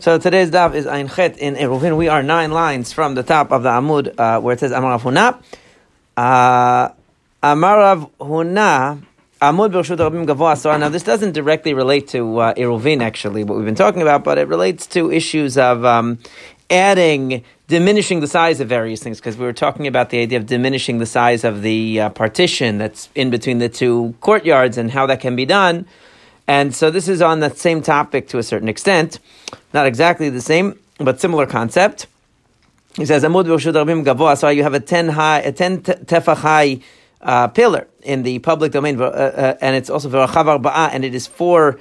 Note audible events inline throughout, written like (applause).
So today's daf is Ein Chet in Eruvin. We are nine lines from the top of the Amud uh, where it says Amarav Huna. Uh, Huna. Amud Bershut Rabim Gavoa. Now, this doesn't directly relate to uh, Eruvin, actually, what we've been talking about, but it relates to issues of um, adding, diminishing the size of various things, because we were talking about the idea of diminishing the size of the uh, partition that's in between the two courtyards and how that can be done. And so this is on the same topic to a certain extent, not exactly the same, but similar concept. He says, Amud Rabim Gavoa So you have a 10 high, a 10 tefach high uh, pillar in the public domain, uh, uh, and it's also ba'a, and it is four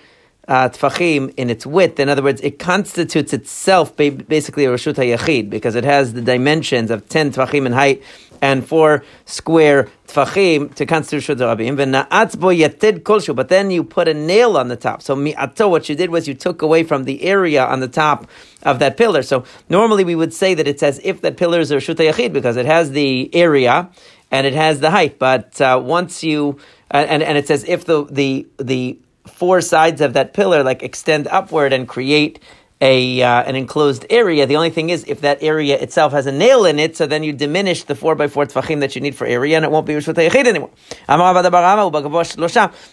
uh, tfachim in its width. In other words, it constitutes itself basically a reshut hayachid because it has the dimensions of ten tfachim in height and four square tfachim to constitute kolshu, but then you put a nail on the top. So mi'ato, what you did was you took away from the area on the top of that pillar. So normally we would say that it's as if that pillar is a reshut hayachid because it has the area and it has the height. But uh, once you uh, and and it says if the the the four sides of that pillar like extend upward and create a uh, an enclosed area. The only thing is, if that area itself has a nail in it, so then you diminish the four by four tefachim that you need for area, and it won't be rishut anymore.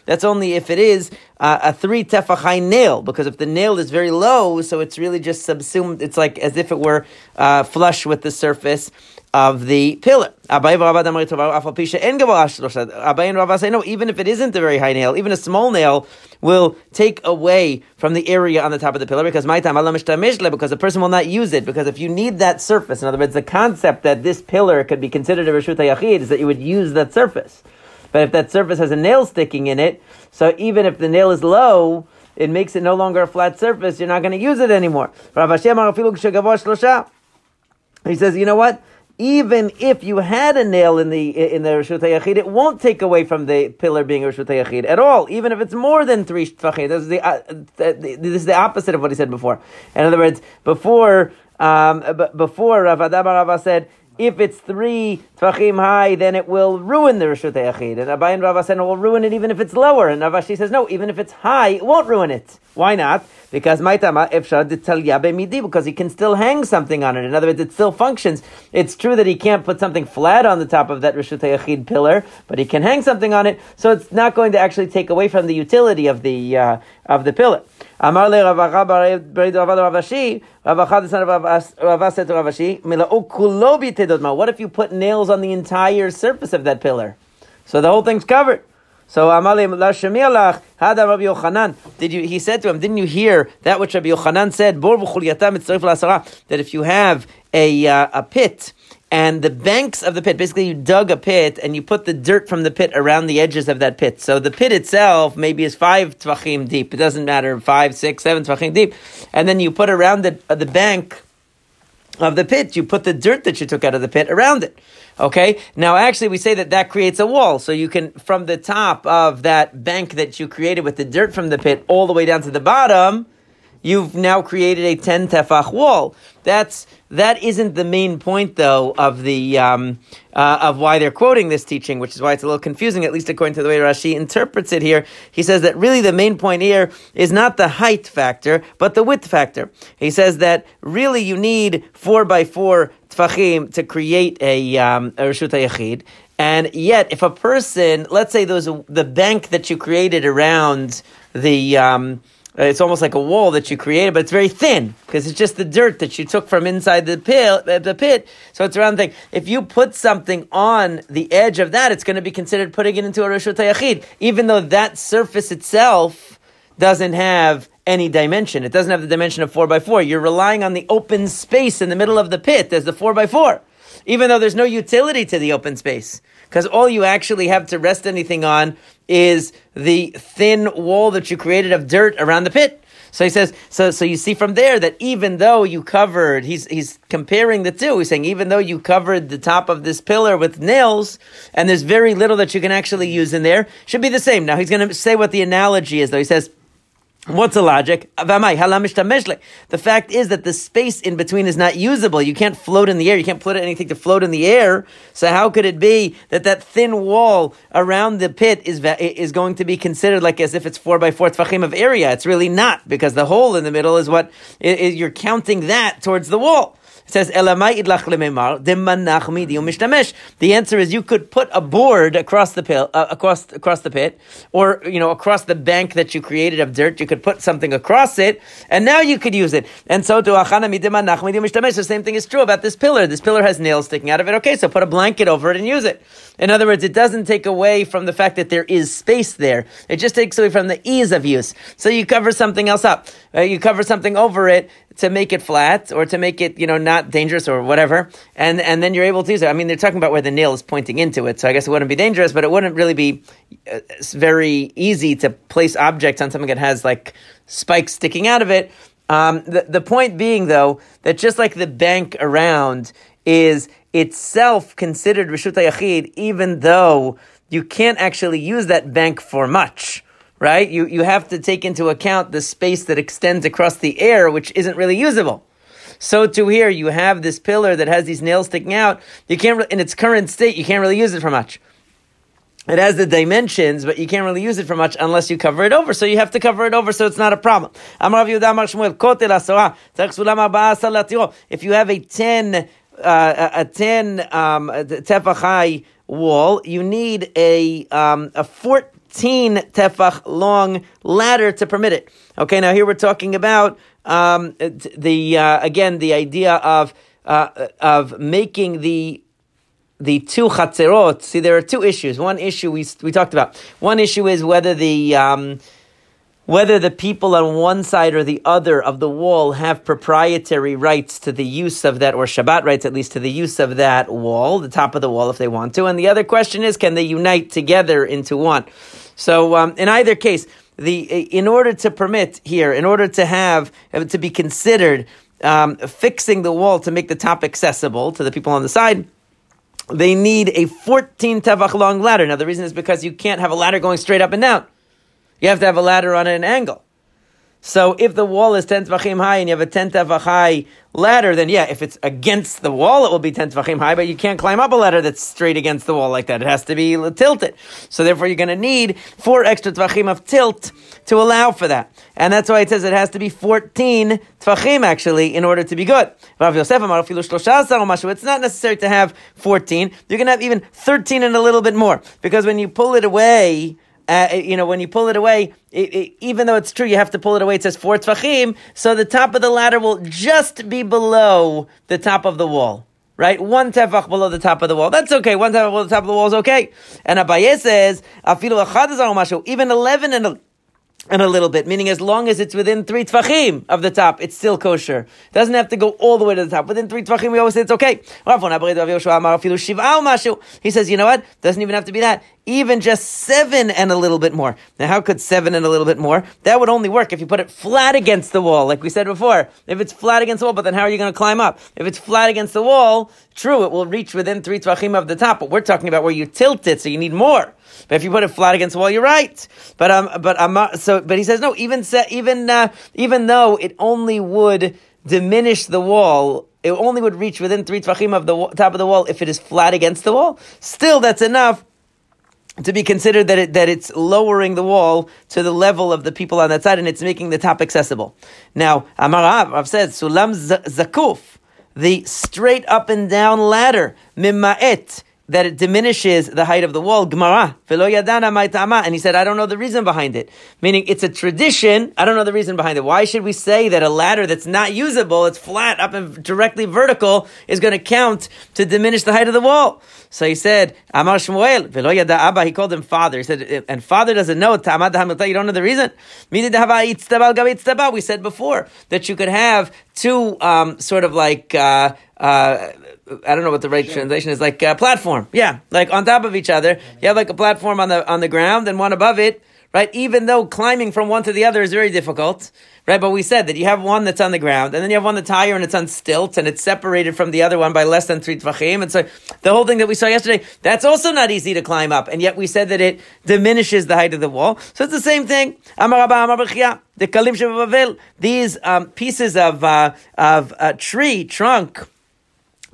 That's only if it is uh, a three tefachai nail, because if the nail is very low, so it's really just subsumed. It's like as if it were uh, flush with the surface of the pillar. And say, no, even if it isn't a very high nail, even a small nail will take away from the area on the top of the pillar because my time because the person will not use it. Because if you need that surface, in other words, the concept that this pillar could be considered a Yachid is that you would use that surface. But if that surface has a nail sticking in it, so even if the nail is low, it makes it no longer a flat surface, you're not going to use it anymore. He says, you know what? even if you had a nail in the in the Rishut Yachid, it won't take away from the pillar being Rishut Yachid at all, even if it's more than three Tvachim. This is the, uh, this is the opposite of what he said before. In other words, before um, before Rav Adama Rava said if it's three tvachim high, then it will ruin the Rishut Yachid. And Abai and Rava said it will ruin it even if it's lower. And Rav Ashi says, no, even if it's high, it won't ruin it. Why not? Because Maitama Efshad Midi, because he can still hang something on it. In other words, it still functions. It's true that he can't put something flat on the top of that Rishut Yachid pillar, but he can hang something on it, so it's not going to actually take away from the utility of the uh, of the pillar. What if you put nails on the entire surface of that pillar? So the whole thing's covered. So Amalim Lashamialach Hada Rabbi Yochanan. Did you? He said to him, "Didn't you hear that which Rabbi Yochanan said? That if you have a uh, a pit and the banks of the pit, basically you dug a pit and you put the dirt from the pit around the edges of that pit. So the pit itself maybe is five tvachim deep. It doesn't matter, five, six, seven tvachim deep. And then you put around the, uh, the bank of the pit, you put the dirt that you took out of the pit around it. Okay? Now actually we say that that creates a wall. So you can, from the top of that bank that you created with the dirt from the pit all the way down to the bottom, you've now created a 10 tefach wall. That's, that isn't the main point though of the, um, uh, of why they're quoting this teaching, which is why it's a little confusing, at least according to the way Rashi interprets it here. He says that really the main point here is not the height factor, but the width factor. He says that really you need four by four tfachim to create a, um, a. And yet, if a person, let's say a, the bank that you created around the, um, it's almost like a wall that you created, but it's very thin because it's just the dirt that you took from inside the pit. Uh, the pit, so it's around the thing. If you put something on the edge of that, it's going to be considered putting it into a rishut yachid, even though that surface itself doesn't have any dimension. It doesn't have the dimension of four by four. You're relying on the open space in the middle of the pit as the four by four, even though there's no utility to the open space because all you actually have to rest anything on is the thin wall that you created of dirt around the pit. So he says, so so you see from there that even though you covered, he's he's comparing the two. He's saying even though you covered the top of this pillar with nails, and there's very little that you can actually use in there, should be the same. Now he's going to say what the analogy is, though. He says What's the logic? The fact is that the space in between is not usable. You can't float in the air. You can't put anything to float in the air. So how could it be that that thin wall around the pit is is going to be considered like as if it's four by four tfachim of area? It's really not because the hole in the middle is what you're counting that towards the wall. Says, The answer is you could put a board across the pit, uh, across across the pit, or you know across the bank that you created of dirt. You could put something across it, and now you could use it. And so The same thing is true about this pillar. This pillar has nails sticking out of it. Okay, so put a blanket over it and use it. In other words, it doesn't take away from the fact that there is space there. It just takes away from the ease of use. So you cover something else up. Uh, you cover something over it to make it flat or to make it, you know, not dangerous or whatever. And, and then you're able to use it. I mean, they're talking about where the nail is pointing into it. So I guess it wouldn't be dangerous, but it wouldn't really be uh, very easy to place objects on something that has like spikes sticking out of it. Um, the, the point being though, that just like the bank around is itself considered Rishut Yachid, even though you can't actually use that bank for much right? You, you have to take into account the space that extends across the air, which isn't really usable. So to here, you have this pillar that has these nails sticking out. You can't, re- in its current state, you can't really use it for much. It has the dimensions, but you can't really use it for much unless you cover it over. So you have to cover it over, so it's not a problem. If you have a 10, uh, a 10 um, tefach wall, you need a, um, a 14 15 tefach long ladder to permit it. Okay, now here we're talking about um, the uh, again the idea of uh, of making the the two chatzerot. See, there are two issues. One issue we we talked about. One issue is whether the um, whether the people on one side or the other of the wall have proprietary rights to the use of that, or Shabbat rights at least to the use of that wall, the top of the wall if they want to. And the other question is, can they unite together into one? So um, in either case, the in order to permit here, in order to have to be considered um, fixing the wall to make the top accessible to the people on the side, they need a 14 tevach long ladder. Now the reason is because you can't have a ladder going straight up and down. You have to have a ladder on an angle. So if the wall is 10 tvachim high and you have a 10 tefach high ladder, then yeah, if it's against the wall, it will be 10 tvachim high, but you can't climb up a ladder that's straight against the wall like that. It has to be tilted. So therefore you're going to need four extra tvachim of tilt to allow for that. And that's why it says it has to be 14 tvachim actually in order to be good. It's not necessary to have 14. You're going to have even 13 and a little bit more. Because when you pull it away, uh, you know, when you pull it away, it, it, even though it's true, you have to pull it away. It says four tfachim, so the top of the ladder will just be below the top of the wall. Right? One tefach below the top of the wall. That's okay. One tefach below the top of the wall is okay. And Abaye says, even 11 and a, and a little bit, meaning as long as it's within three tvachim of the top, it's still kosher. It doesn't have to go all the way to the top. Within three tvachim, we always say it's okay. He says, you know what? Doesn't even have to be that. Even just seven and a little bit more. Now, how could seven and a little bit more? That would only work if you put it flat against the wall, like we said before. If it's flat against the wall, but then how are you going to climb up? If it's flat against the wall, true, it will reach within three tvachim of the top, but we're talking about where you tilt it, so you need more. But if you put it flat against the wall, you're right. But um, but I'm not, so. But he says no. Even even uh, even though it only would diminish the wall, it only would reach within three tvachim of the top of the wall if it is flat against the wall. Still, that's enough to be considered that it, that it's lowering the wall to the level of the people on that side and it's making the top accessible. Now, Amarav, I've said, Sulam Zakuf, the straight up and down ladder, Mima'et, that it diminishes the height of the wall. Gemara, and he said, I don't know the reason behind it. Meaning, it's a tradition. I don't know the reason behind it. Why should we say that a ladder that's not usable, it's flat up and directly vertical, is going to count to diminish the height of the wall? So he said, Amar Shmuel, Abba, he called him father. He said, and father doesn't know, you don't know the reason? We said before that you could have two um, sort of like uh, uh, I don't know what the right translation is, like a platform. Yeah, like on top of each other. You have like a platform on the on the ground and one above it, right? Even though climbing from one to the other is very difficult, right? But we said that you have one that's on the ground, and then you have one that's higher and it's on stilts, and it's separated from the other one by less than three tvachim. And so the whole thing that we saw yesterday, that's also not easy to climb up, and yet we said that it diminishes the height of the wall. So it's the same thing. Amar Amar the kalim shebavel, these um, pieces of uh, of uh, tree trunk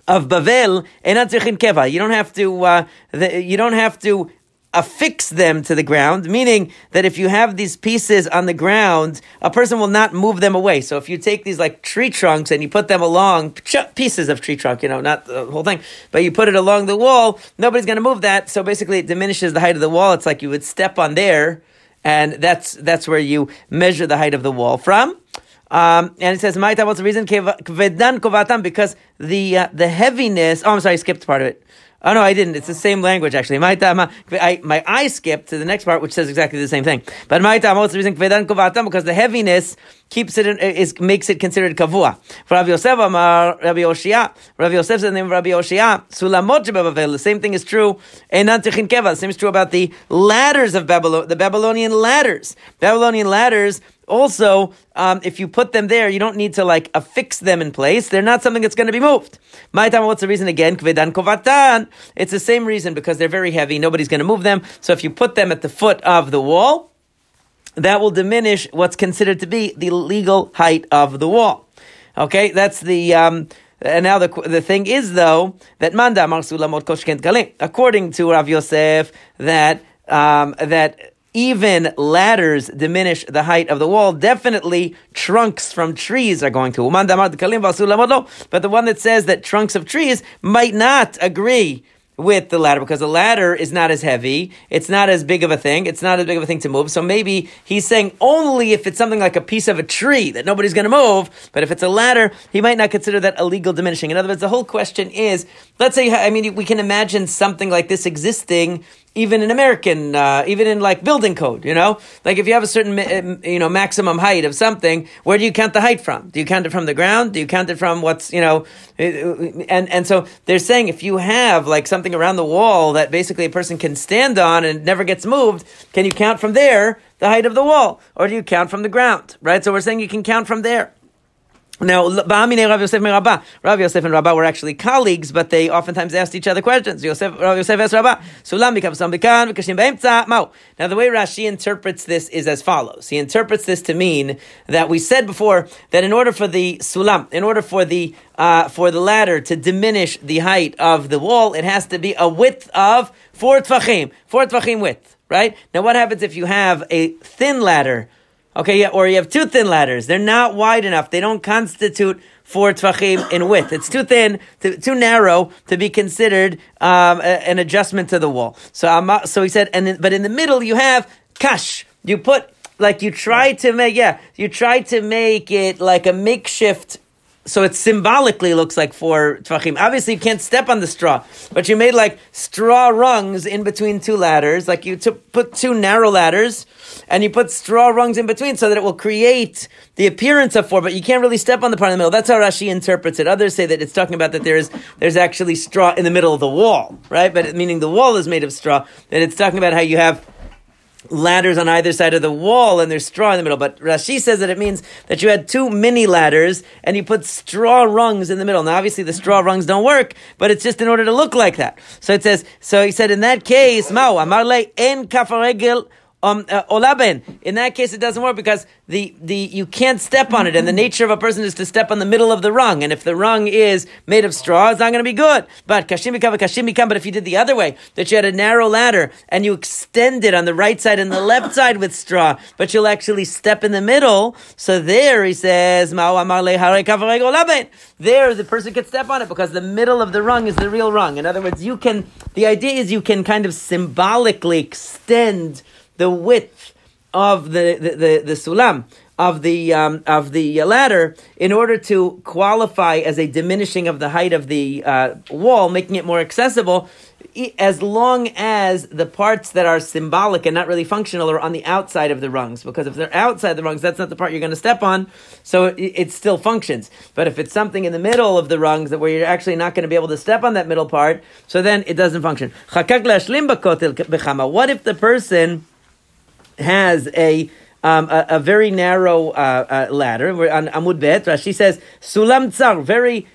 of Bavel, keva. You don't have to. Uh, you don't have to affix them to the ground, meaning that if you have these pieces on the ground, a person will not move them away. So if you take these like tree trunks and you put them along, pieces of tree trunk, you know, not the whole thing, but you put it along the wall, nobody's going to move that. So basically it diminishes the height of the wall. It's like you would step on there, and that's, that's where you measure the height of the wall from. Um, and it says, Ma'ita, what's the reason? Because the, uh, the heaviness, oh, I'm sorry, I skipped part of it. Oh no, I didn't. It's the same language actually. My I, my eye skipped to the next part, which says exactly the same thing. But my what's the reason? Because the heaviness keeps it in, is makes it considered kavua. For Rabbi Yosef, Amar Rabbi Oshia, Rabbi Yosef says the name of Rabbi Oshia. Sulamot The same thing is true. And Antikin Keva. The same is true about the ladders of Babylon, the Babylonian ladders. Babylonian ladders also, um, if you put them there, you don't need to like affix them in place. They're not something that's going to be moved. My time, what's the reason again? Kvedan kovatan. It's the same reason because they're very heavy. Nobody's going to move them. So if you put them at the foot of the wall, that will diminish what's considered to be the legal height of the wall. Okay, that's the. Um, and now the the thing is though that manda. According to Rav Yosef, that um, that even ladders diminish the height of the wall. Definitely trunks from trees are going to. But the one that says that trunks of trees might not agree with the ladder because the ladder is not as heavy. It's not as big of a thing. It's not as big of a thing to move. So maybe he's saying only if it's something like a piece of a tree that nobody's going to move. But if it's a ladder, he might not consider that illegal diminishing. In other words, the whole question is, let's say, I mean, we can imagine something like this existing even in American, uh, even in like building code, you know, like if you have a certain, uh, you know, maximum height of something, where do you count the height from? Do you count it from the ground? Do you count it from what's, you know, uh, and and so they're saying if you have like something around the wall that basically a person can stand on and never gets moved, can you count from there the height of the wall, or do you count from the ground? Right. So we're saying you can count from there. Now, Rav Yosef and Rabbah. Rav Yosef and Rabbah were actually colleagues, but they oftentimes asked each other questions. Yosef, Rav Yosef asked Rabbah, Sulam mao. Now, the way Rashi interprets this is as follows. He interprets this to mean that we said before that in order for the sulam, in order for the, uh, for the ladder to diminish the height of the wall, it has to be a width of four tvachim, four tvachim width, right? Now, what happens if you have a thin ladder Okay, yeah, or you have two thin ladders. They're not wide enough. They don't constitute four tvachim in width. It's too thin, to, too narrow to be considered um, a, an adjustment to the wall. So, um, so he said, and in, but in the middle you have kash. You put like you try to make, yeah, you try to make it like a makeshift so it symbolically looks like four tvachim. Obviously, you can't step on the straw, but you made like straw rungs in between two ladders. Like you took, put two narrow ladders, and you put straw rungs in between, so that it will create the appearance of four. But you can't really step on the part in the middle. That's how Rashi interprets it. Others say that it's talking about that there's there's actually straw in the middle of the wall, right? But meaning the wall is made of straw. That it's talking about how you have ladders on either side of the wall and there's straw in the middle. But Rashi says that it means that you had two mini ladders and you put straw rungs in the middle. Now, obviously, the straw rungs don't work, but it's just in order to look like that. So it says, so he said, in that case, Mao, Amarle en kafaregel um, uh, olaben. In that case, it doesn't work because the, the you can't step on it, and the nature of a person is to step on the middle of the rung. And if the rung is made of straw, it's not going to be good. But kashim kashim But if you did the other way, that you had a narrow ladder and you extend it on the right side and the left side with straw, but you'll actually step in the middle. So there he says, there the person can step on it because the middle of the rung is the real rung. In other words, you can. The idea is you can kind of symbolically extend the width of the, the, the, the sulam, of the um, of the ladder in order to qualify as a diminishing of the height of the uh, wall, making it more accessible. As long as the parts that are symbolic and not really functional are on the outside of the rungs, because if they're outside the rungs, that's not the part you're going to step on, so it, it still functions. But if it's something in the middle of the rungs that where you're actually not going to be able to step on that middle part, so then it doesn't function. What if the person has a um, a, a, very narrow uh, uh, ladder. We're on Amud Bet. Rashi says, Sulam tsar, very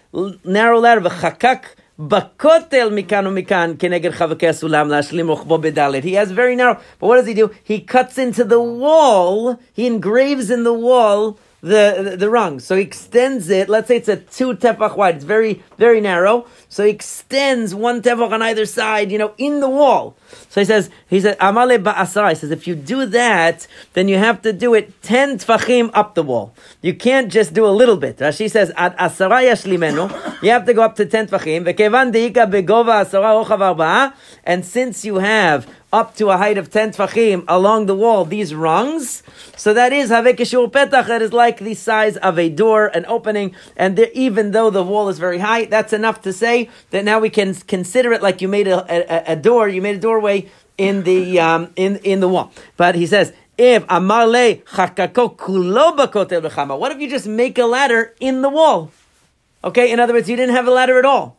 narrow ladder, v'chakak Bakotel mikanu mikan keneged chavakei sulam lashlim rochbo bedalit. He has very narrow, but what does he do? He cuts into the wall. He engraves in the wall the, the, rungs. So he extends it. Let's say it's a two tefach wide. It's very, very narrow. So he extends one tefach on either side, you know, in the wall. So he says, he said, Amale ba'asara. He says, if you do that, then you have to do it 10 tefachim up the wall. You can't just do a little bit. Rashi says, ad asara yashlimenu. You have to go up to 10 tefachim. Vekevan deika begova And since you have up to a height of 10 tfachim along the wall, these rungs. So that is Havekeshur Petach, that is like the size of a door, an opening, and there, even though the wall is very high, that's enough to say that now we can consider it like you made a, a, a door, you made a doorway in the, um, in, in the wall. But he says, if amale chakako kulo what if you just make a ladder in the wall? Okay, in other words, you didn't have a ladder at all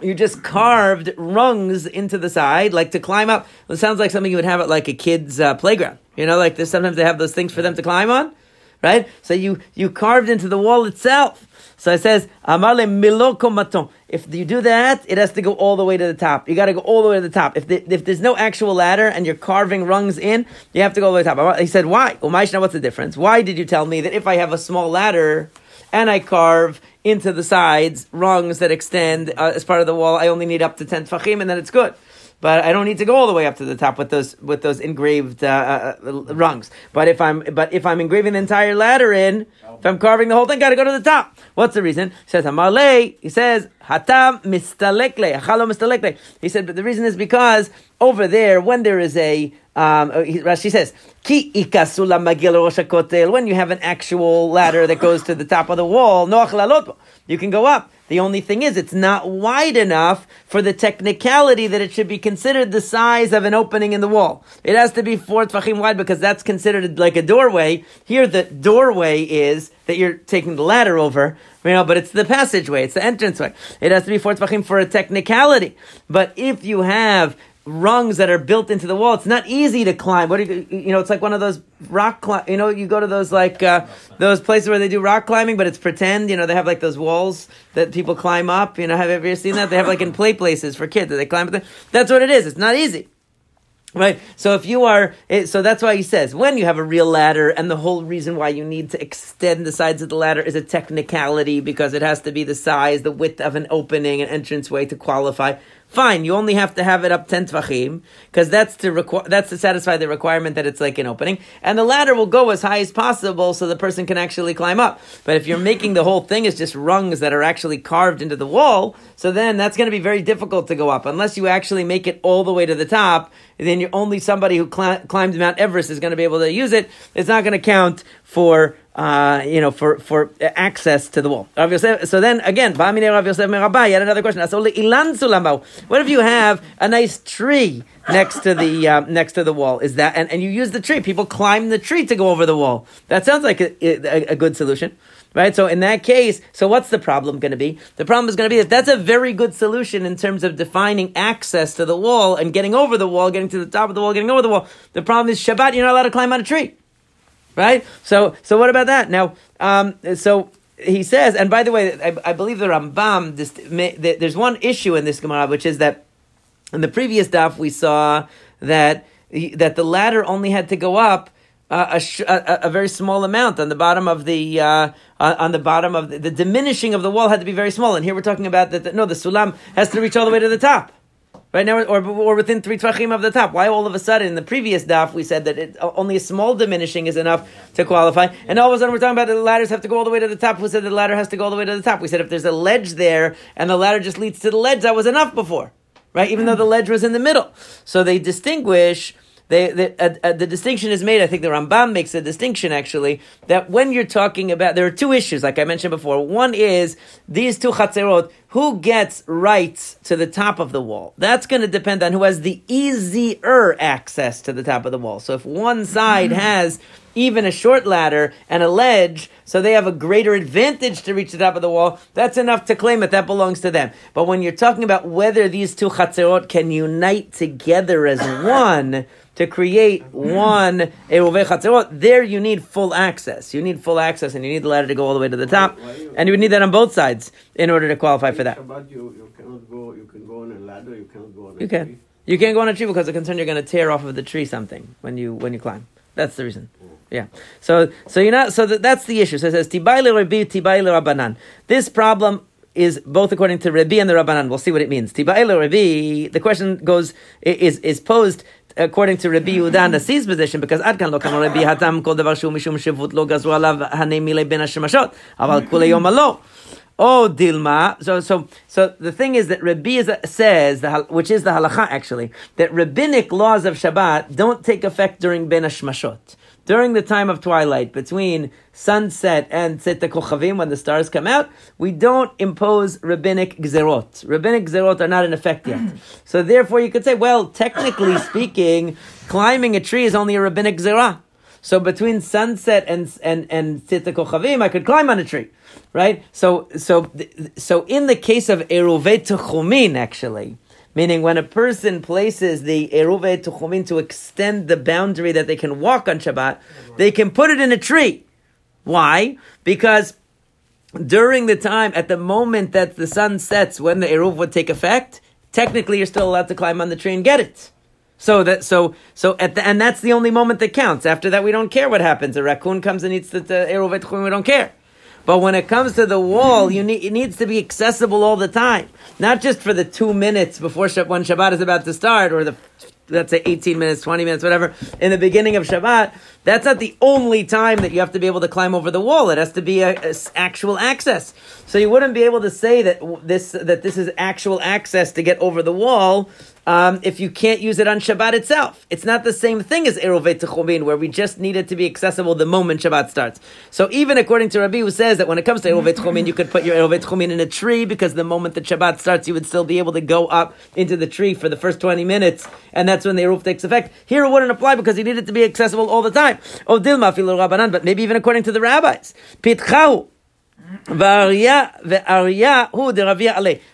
you just carved rungs into the side, like to climb up. It sounds like something you would have at like a kid's uh, playground. You know, like this. Sometimes they have those things for them to climb on, right? So you you carved into the wall itself. So it says, "Amale miloko maton." If you do that, it has to go all the way to the top. You got to go all the way to the top. If the, if there's no actual ladder and you're carving rungs in, you have to go all the way to the top. He said, "Why?" Well, what's the difference? Why did you tell me that if I have a small ladder and I carve into the sides, rungs that extend uh, as part of the wall. I only need up to 10 tfachim and then it's good. But I don't need to go all the way up to the top with those with those engraved uh, uh, rungs. But if I'm but if I'm engraving the entire ladder in, if I'm carving the whole thing, got to go to the top. What's the reason? He says Hamalei. He says Hatam mistalekle. He said, but the reason is because over there, when there is a um, uh, Rashi says, Ki ikasula magil When you have an actual ladder that goes to the top of the wall, you can go up. The only thing is, it's not wide enough for the technicality that it should be considered the size of an opening in the wall. It has to be four tfachim wide because that's considered like a doorway. Here, the doorway is that you're taking the ladder over, you know, but it's the passageway, it's the entranceway. It has to be four tfachim for a technicality. But if you have rungs that are built into the wall. It's not easy to climb. What do you, you know? It's like one of those rock. Cli- you know, you go to those like uh, those places where they do rock climbing, but it's pretend. You know, they have like those walls that people climb up. You know, have you ever seen that? They have like in play places for kids that they climb. That's what it is. It's not easy. Right. So if you are, so that's why he says when you have a real ladder, and the whole reason why you need to extend the sides of the ladder is a technicality because it has to be the size, the width of an opening, an entranceway to qualify. Fine, you only have to have it up ten tvachim because that's to requ- that's to satisfy the requirement that it's like an opening, and the ladder will go as high as possible so the person can actually climb up. But if you're making the whole thing as just rungs that are actually carved into the wall, so then that's going to be very difficult to go up unless you actually make it all the way to the top. Then you're only somebody who cl- climbed Mount Everest is going to be able to use it. It's not going to count for uh, you know, for, for access to the wall. So then again, yet another question. What if you have a nice tree next to the uh, next to the wall? Is that and, and you use the tree? People climb the tree to go over the wall. That sounds like a, a, a good solution. Right, so in that case, so what's the problem going to be? The problem is going to be that that's a very good solution in terms of defining access to the wall and getting over the wall, getting to the top of the wall, getting over the wall. The problem is Shabbat, you're not allowed to climb on a tree right? So, so what about that? Now, um, so he says, and by the way, I, I believe the Rambam, this, there's one issue in this Gemara, which is that in the previous daf we saw that that the ladder only had to go up uh, a, a, a, very small amount on the bottom of the uh, on the bottom of the, the, diminishing of the wall had to be very small, and here we're talking about that. No, the sulam has to reach all the way to the top right now, or, or within three tvachim of the top. Why all of a sudden in the previous daf we said that it, only a small diminishing is enough to qualify, and all of a sudden we're talking about the ladders have to go all the way to the top. We said the ladder has to go all the way to the top. We said if there's a ledge there and the ladder just leads to the ledge, that was enough before, right? Even though the ledge was in the middle. So they distinguish they, they uh, uh, the distinction is made. I think the Rambam makes a distinction actually that when you're talking about there are two issues, like I mentioned before. One is these two chatzerot. Who gets rights to the top of the wall? That's going to depend on who has the easier access to the top of the wall. So if one side has even a short ladder and a ledge, so they have a greater advantage to reach the top of the wall, that's enough to claim it. That belongs to them. But when you're talking about whether these two chatzerot can unite together as one, to create one Eruvei Chatzerot, there you need full access. You need full access and you need the ladder to go all the way to the top. And you would need that on both sides in order to qualify for that. Shabbat, you, you cannot go, you can go on a ladder, you cannot go on a You can. tree. You can't go on a tree because the concern you're going to tear off of the tree something when you when you climb. That's the reason. Oh. Yeah. So so you're not. So that, that's the issue. So it says tibayle Rabbi tibayle Rabbanan. This problem is both according to Rabbi and the Rabbanan. We'll see what it means. Tibayle Rabbi. The question goes is is posed according to Rabbi Yehuda Nasi's position, because Adkan lo Lokan Rabbi Hatam Kol Davar Shu Mishum Shivut Lo Gazru Alav Hanei Milei Ben Hashemashot Aval Kulei Yom Alo. Oh, Dilma. So, so, so the thing is that Rabbi says, the, which is the halacha actually, that rabbinic laws of Shabbat don't take effect during Ben Hashemashot. During the time of twilight, between sunset and Tzet Kochavim, when the stars come out, we don't impose rabbinic gzerot. Rabbinic gzerot are not in effect yet. (clears throat) so therefore you could say, well, technically (coughs) speaking, climbing a tree is only a rabbinic gzerah. So between sunset and and and Tzit Kochavim, I could climb on a tree, right? So so so in the case of Eruvet Techumin, actually, meaning when a person places the Eruvet Techumin to extend the boundary that they can walk on Shabbat, they can put it in a tree. Why? Because during the time, at the moment that the sun sets, when the Eruv would take effect, technically you're still allowed to climb on the tree and get it. So that so so at the and that's the only moment that counts. After that, we don't care what happens. A raccoon comes and eats the, the Eruv we don't care. But when it comes to the wall, you need it needs to be accessible all the time, not just for the two minutes before Shab- when Shabbat is about to start, or the let's say 18 minutes, 20 minutes, whatever, in the beginning of Shabbat, that's not the only time that you have to be able to climb over the wall. It has to be a, a actual access. So you wouldn't be able to say that this that this is actual access to get over the wall um, if you can't use it on Shabbat itself. It's not the same thing as Eruvet Techumin, where we just need it to be accessible the moment Shabbat starts. So even according to Rabbi, who says that when it comes to Eruvet Techumin, you could put your Eruvet Techumin in a tree because the moment that Shabbat starts, you would still be able to go up into the tree for the first 20 minutes, and that's when the Eruv takes effect. Here it wouldn't apply because you need it to be accessible all the time. Oh, Rabbanan, but maybe even according to the rabbis.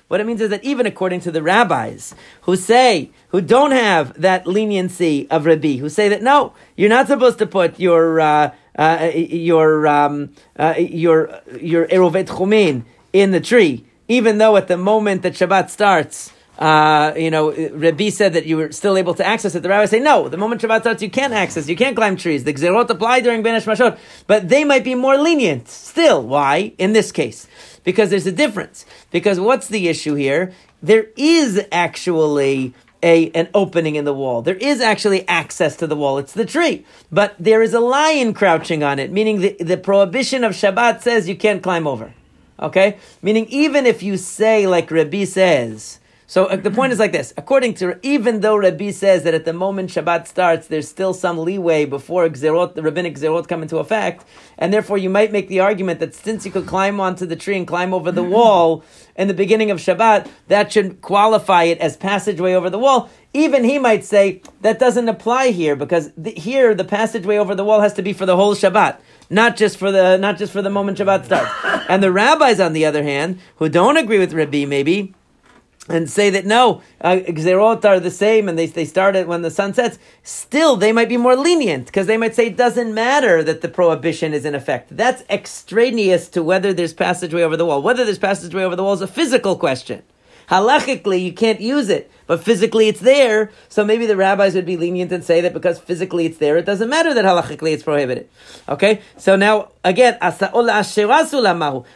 What it means is that even according to the rabbis who say, who don't have that leniency of Rabbi, who say that no, you're not supposed to put your uh, uh, your um, uh, your your erovet chumin in the tree, even though at the moment that Shabbat starts. Uh, you know, Rabbi said that you were still able to access it. The rabbis say, no, the moment Shabbat starts, you can't access, you can't climb trees. The Gzerot apply during Ben Hashmashot, but they might be more lenient still. Why? In this case. Because there's a difference. Because what's the issue here? There is actually a, an opening in the wall. There is actually access to the wall. It's the tree. But there is a lion crouching on it, meaning the, the prohibition of Shabbat says you can't climb over. Okay? Meaning even if you say, like Rabbi says, so uh, the point is like this: according to even though Rabbi says that at the moment Shabbat starts, there's still some leeway before gzerot, the rabbinic gzerot come into effect, and therefore you might make the argument that since you could climb onto the tree and climb over the wall in the beginning of Shabbat, that should qualify it as passageway over the wall. Even he might say that doesn't apply here because here the passageway over the wall has to be for the whole Shabbat not just for the not just for the moment Shabbat starts. And the rabbis, on the other hand, who don't agree with Rabbi, maybe and say that no, uh, Gzerot are the same and they, they start it when the sun sets, still they might be more lenient because they might say it doesn't matter that the prohibition is in effect. That's extraneous to whether there's passageway over the wall. Whether there's passageway over the wall is a physical question. Halachically, you can't use it, but physically it's there. So maybe the rabbis would be lenient and say that because physically it's there, it doesn't matter that halachically it's prohibited. Okay? So now, again,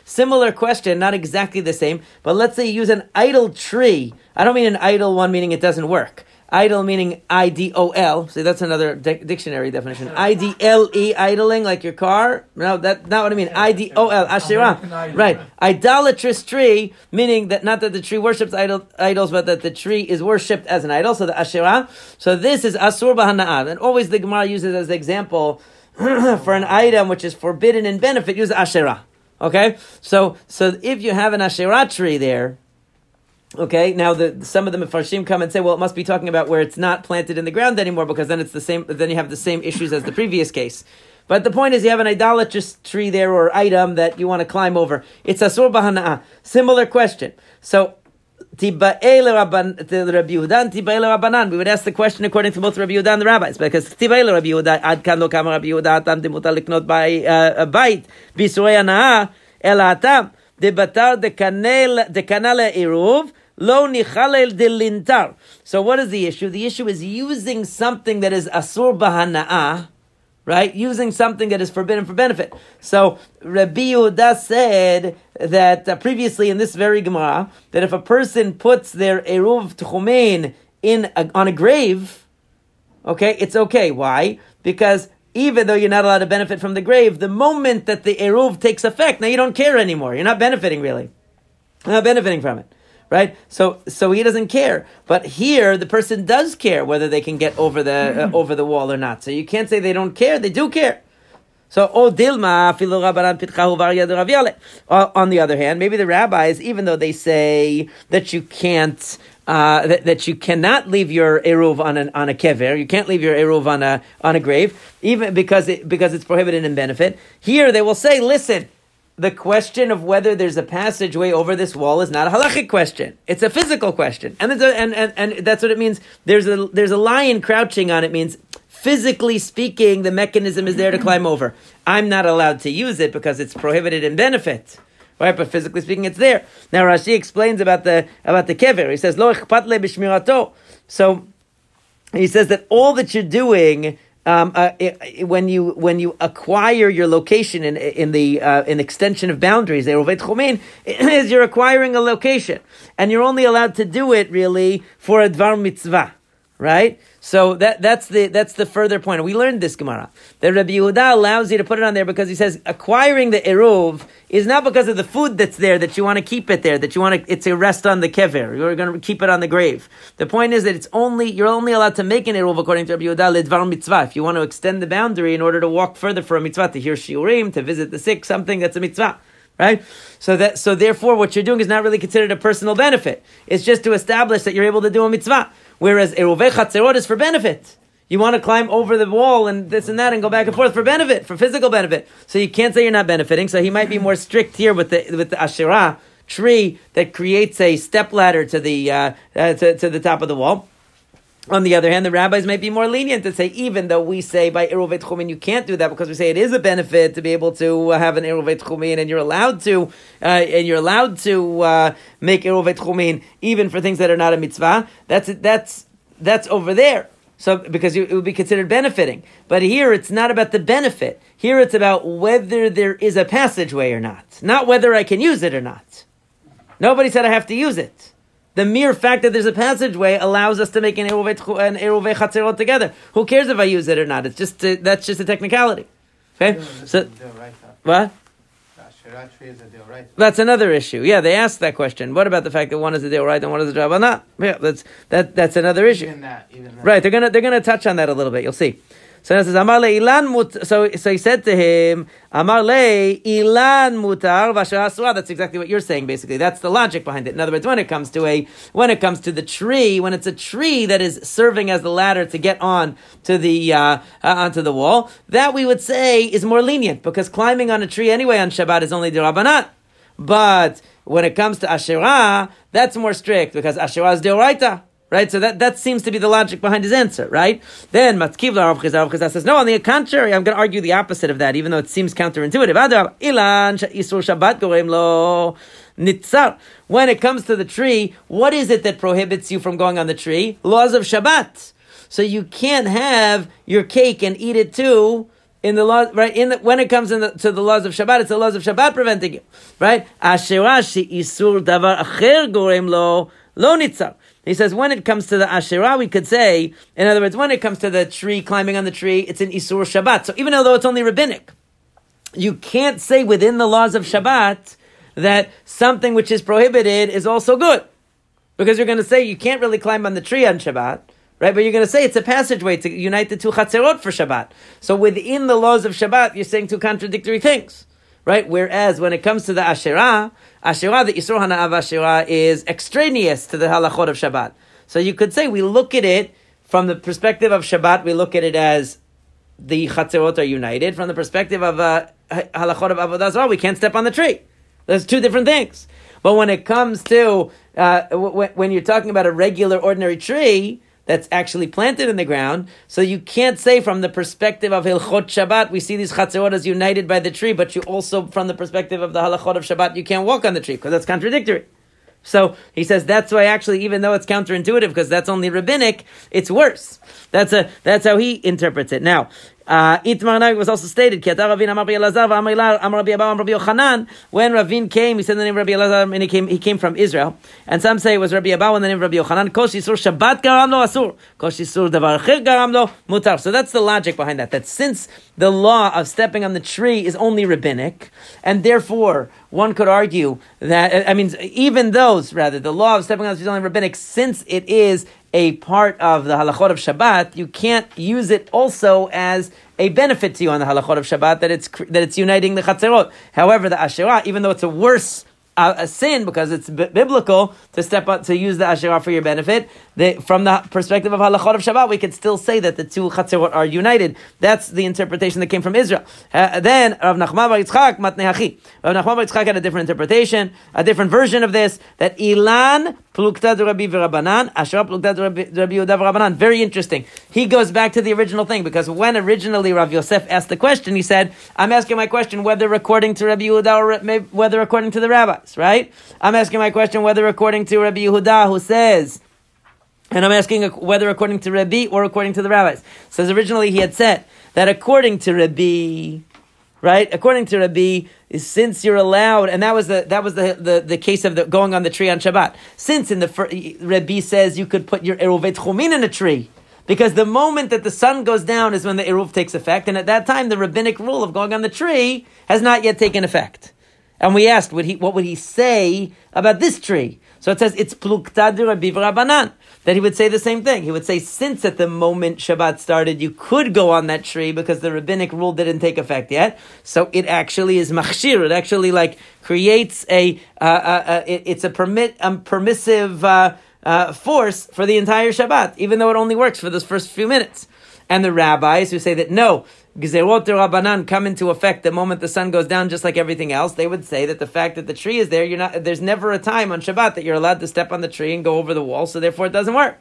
similar question, not exactly the same, but let's say you use an idle tree. I don't mean an idle one meaning it doesn't work. Idle meaning I D O L. See, that's another di- dictionary definition. I D L E, idling, like your car. No, that's not what I mean. I D O L, Asherah. Right. Idolatrous tree, meaning that not that the tree worships idol, idols, but that the tree is worshipped as an idol. So the Asherah. So this is Asur Bahana'ah. And always the Gemara uses as the example (clears throat) for an item which is forbidden in benefit, use Asherah. Okay? So, so if you have an Asherah tree there, Okay, now the some of the Mefarshim come and say, well, it must be talking about where it's not planted in the ground anymore because then it's the same. Then you have the same issues as the previous case. But the point is, you have an idolatrous tree there or item that you want to climb over. It's asur bahana'a. Similar question. So. We would ask the question according to both Rabbi Yehuda and the rabbis, because Tiba'ele Rabbi Yehuda Ad kan lo Rabbi Yehuda Atam demutar by uh, a bite bisurei anaa el atam debatar dekanel dekanale iruv lo nichalel delintar. So what is the issue? The issue is using something that is asur bahana'a right? Using something that is forbidden for benefit. So Rabbi Yehuda said that uh, previously in this very Gemara that if a person puts their eruv tchumein in a, on a grave, okay, it's okay. Why? Because even though you're not allowed to benefit from the grave, the moment that the eruv takes effect, now you don't care anymore. You're not benefiting really. You're not benefiting from it right? So so he doesn't care. But here the person does care whether they can get over the (laughs) uh, over the wall or not. So you can't say they don't care. They do care. So, oh dilma On the other hand, maybe the rabbis, even though they say that you can't, uh, that, that you cannot leave your eruv on an, on a kever, you can't leave your eruv on a on a grave, even because it, because it's prohibited in benefit. Here they will say, listen, the question of whether there's a passageway over this wall is not a halachic question. It's a physical question. And, a, and, and, and that's what it means. There's a, there's a lion crouching on it means physically speaking, the mechanism is there to climb over. I'm not allowed to use it because it's prohibited in benefit. Right, but physically speaking, it's there. Now Rashi explains about the about the kever. He says, "Lo b'shmirato." So he says that all that you're doing um, uh, when you when you acquire your location in in the uh, in extension of boundaries, (clears throat) is you're acquiring a location, and you're only allowed to do it really for a dvar mitzvah, right? So that, that's the that's the further point. We learned this Gemara that Rabbi Yehuda allows you to put it on there because he says acquiring the eruv is not because of the food that's there that you want to keep it there that you want to it's a rest on the kever you're going to keep it on the grave. The point is that it's only you're only allowed to make an eruv according to Rabbi Yehuda ledvar mitzvah if you want to extend the boundary in order to walk further for a mitzvah to hear shiurim to visit the sick something that's a mitzvah right? So that so therefore, what you're doing is not really considered a personal benefit. It's just to establish that you're able to do a mitzvah. Whereas Eruvei Chatzerot is for benefit. You want to climb over the wall and this and that and go back and forth for benefit, for physical benefit. So you can't say you're not benefiting. So he might be more strict here with the with the Asherah tree that creates a step ladder to the uh, uh, to, to the top of the wall. On the other hand, the rabbis might be more lenient to say, even though we say by Eruvet Chumin you can't do that because we say it is a benefit to be able to have an Eruvet Chumin and you're allowed to, uh, and you're allowed to uh, make Eruvet Chumin even for things that are not a mitzvah. That's that's that's over there. So because it would be considered benefiting, but here it's not about the benefit. Here it's about whether there is a passageway or not, not whether I can use it or not. Nobody said I have to use it. The mere fact that there's a passageway allows us to make an Eruve, an Eruve Chatzerot together. Who cares if I use it or not? It's just a, that's just a technicality. Okay, so what? That's another issue. Yeah, they asked that question. What about the fact that one is a deal right and one is a job not? Yeah, that's that. That's another issue. Even that, even that. Right, they're gonna they're gonna touch on that a little bit. You'll see. So it says, Amar le ilan mut. So, so he said to him, Amar le ilan mutar asura. That's exactly what you're saying. Basically, that's the logic behind it. In other words, when it comes to a, when it comes to the tree, when it's a tree that is serving as the ladder to get on to the uh, uh, onto the wall, that we would say is more lenient because climbing on a tree anyway on Shabbat is only derabanan. But when it comes to Asherah, that's more strict because Asherah is deoraita. Right, so that, that seems to be the logic behind his answer, right? Then Matkivla Rav Chizar says, no, on the contrary, I'm going to argue the opposite of that, even though it seems counterintuitive. Ilan Shabbat Gorem Lo Nitzar. When it comes to the tree, what is it that prohibits you from going on the tree? Laws of Shabbat. So you can't have your cake and eat it too in the law, right? In the, when it comes the, to the laws of Shabbat, it's the laws of Shabbat preventing you, right? Asherashi isur davar acher gorem lo lo nitzar. He says when it comes to the Asherah, we could say, in other words, when it comes to the tree, climbing on the tree, it's an Isur Shabbat. So even though it's only rabbinic, you can't say within the laws of Shabbat that something which is prohibited is also good. Because you're going to say you can't really climb on the tree on Shabbat, right? But you're going to say it's a passageway to unite the two chatzerot for Shabbat. So within the laws of Shabbat, you're saying two contradictory things right? Whereas when it comes to the Asherah, Asherah, the Yisro Hana'av Asherah is extraneous to the halachot of Shabbat. So you could say we look at it from the perspective of Shabbat, we look at it as the chatzerot are united. From the perspective of uh, halachot of avodah zarah, we can't step on the tree. There's two different things. But when it comes to uh, w- when you're talking about a regular, ordinary tree that's actually planted in the ground, so you can't say from the perspective of Hilchot Shabbat, we see these chatzerot as united by the tree, but you also, from the perspective of the halachot of Shabbat, you can't walk on the tree because that's contradictory. So he says that's why actually, even though it's counterintuitive because that's only rabbinic, it's worse. That's a that's how he interprets it. Now, uh, Itmar was also stated, when Ravin came, he said the name Rabbi Elazar, and he came, he came from Israel. And some say it was Rabbi Abba and the name Rabbi Yochanan. Shabbat asur. Mutar. So that's the logic behind that. That since the law of stepping on the tree is only rabbinic, and therefore one could argue that, I mean, even those, rather, the law of stepping on the tree is only rabbinic, since it is a part of the halachot of Shabbat, you can't use it also as a benefit to you on the halachot of Shabbat that it's that it's uniting the chatzerot. However, the asherah, even though it's a worse uh, a sin because it's b- biblical to step up to use the asherah for your benefit. From the perspective of halachot of Shabbat, we could still say that the two chatzerot are united. That's the interpretation that came from Israel. Uh, then Rav Nachman bar Yitzchak matnehachi. Rav Nachman bar Yitzchak had a different interpretation, a different version of this. That ilan plukta Rabbi v'Rabbanan, asherah plukta Rabbi Yehuda v'Rabbanan. Very interesting. He goes back to the original thing because when originally Rav Yosef asked the question, he said, "I'm asking my question whether according to Rabbi Yehuda or whether according to the rabbis, right? I'm asking my question whether according to Rabbi Yehuda, who says, and I'm asking whether according to Rabbi or according to the rabbis. Says originally he had said that according to Rabbi, right? According to Rabbi, since you're allowed, and that was the that was the, the, the case of the going on the tree on Shabbat. Since in the Rabbi says you could put your eruvet chumin in a tree. Because the moment that the sun goes down is when the eruv takes effect, and at that time the rabbinic rule of going on the tree has not yet taken effect. And we asked, would he, what would he say about this tree? So it says it's pluktad Rabbi Rabbanan. That he would say the same thing. He would say, since at the moment Shabbat started, you could go on that tree because the rabbinic rule didn't take effect yet. So it actually is machshir. It actually like creates a, uh, uh, uh, it, it's a permit, um, permissive uh, uh, force for the entire Shabbat, even though it only works for those first few minutes. And the rabbis who say that no, Gezerot Rabbanan come into effect the moment the sun goes down, just like everything else. They would say that the fact that the tree is there, you're not. There's never a time on Shabbat that you're allowed to step on the tree and go over the wall, so therefore it doesn't work.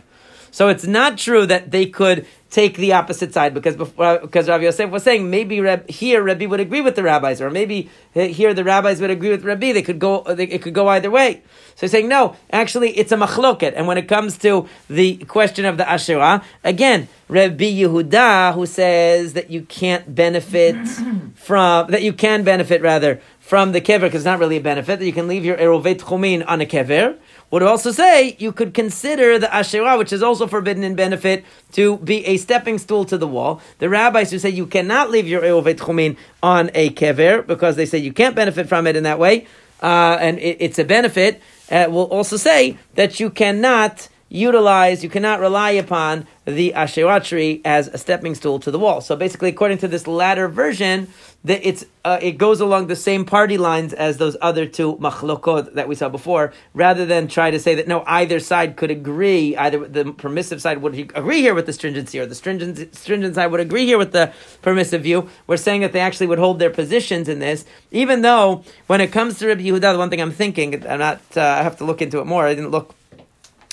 So it's not true that they could take the opposite side because before, because uh, Rabbi Yosef was saying maybe Reb, here Rabbi would agree with the rabbis, or maybe here the rabbis would agree with Rabbi. They could go. They, it could go either way. So he's saying no. Actually, it's a machloket. And when it comes to the question of the Asherah, again, Rabbi Yehuda who says that you can't benefit (clears throat) from that you can benefit rather from the kever because it's not really a benefit that you can leave your erovet chumin on a kever would also say you could consider the Asherah, which is also forbidden in benefit, to be a stepping stool to the wall. The rabbis who say you cannot leave your Erovet Chumin on a kever because they say you can't benefit from it in that way, uh, and it, it's a benefit, uh, will also say that you cannot utilize, you cannot rely upon the Asherah tree as a stepping stool to the wall. So basically, according to this latter version, that it's uh, it goes along the same party lines as those other two machlokot that we saw before, rather than try to say that no, either side could agree, either the permissive side would agree here with the stringency, or the stringent, stringent side would agree here with the permissive view. We're saying that they actually would hold their positions in this, even though when it comes to Rabbi Yehuda, the one thing I'm thinking, I'm not, uh, I have to look into it more. I didn't look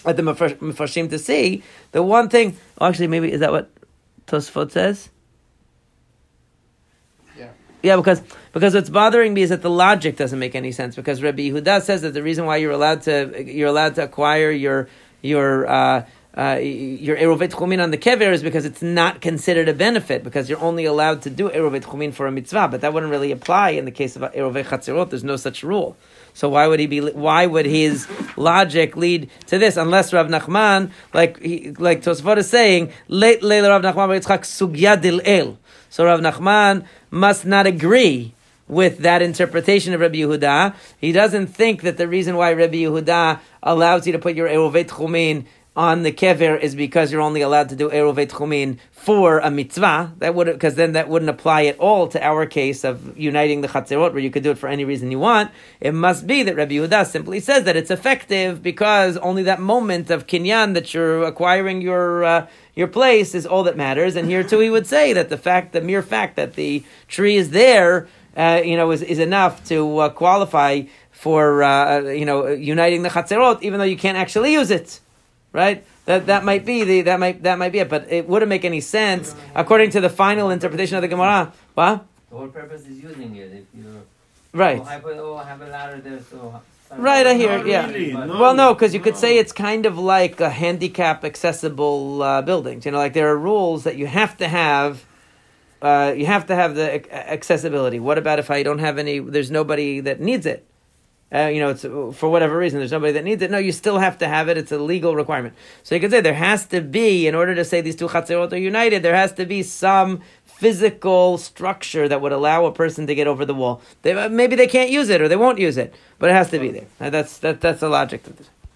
at the Mefarshim to see. The one thing, oh, actually, maybe is that what Tosfot says? Yeah. Yeah, because because what's bothering me is that the logic doesn't make any sense. Because Rabbi Yehuda says that the reason why you're allowed to you're allowed to acquire your your uh, uh, your erovet chumin on the kever is because it's not considered a benefit because you're only allowed to do erovet chumin for a mitzvah, but that wouldn't really apply in the case of erovet chatzirot. There's no such rule. So why would he be? Why would his logic lead to this? Unless Rav Nachman, like he, like Tosfot is saying, late Leila Rav Nachman el. So Rav Nachman must not agree with that interpretation of Rabbi Yehuda. He doesn't think that the reason why Rabbi Yehuda allows you to put your erovet chumin on the kever is because you're only allowed to do eruv chumin for a mitzvah. That would because then that wouldn't apply at all to our case of uniting the chatzerot, where you could do it for any reason you want. It must be that Rabbi Yehuda simply says that it's effective because only that moment of kinyan that you're acquiring your uh, your place is all that matters. And here too, he would say that the fact, the mere fact that the tree is there, uh, you know, is, is enough to uh, qualify for uh, you know uniting the chatzerot, even though you can't actually use it right? That that might be the that might that might be it, but it wouldn't make any sense according to the final interpretation of the Gemara. What? The whole purpose is using it. If you Right. oh, I put, oh, I have a ladder there, so Right, I hear. Not Yeah. really, no. Well, no, because you could say it's kind of like a handicap accessible uh, buildings. You know, like there are rules that you have to have. Uh, you have to have the accessibility. What about if I don't have any? There's nobody that needs it. Uh, you know, it's for whatever reason. There's nobody that needs it. No, you still have to have it. It's a legal requirement. So you could say there has to be, in order to say these two chatzerot are united, there has to be some physical structure that would allow a person to get over the wall. They, maybe they can't use it or they won't use it, but it has to be there. That's that, that's the logic of this.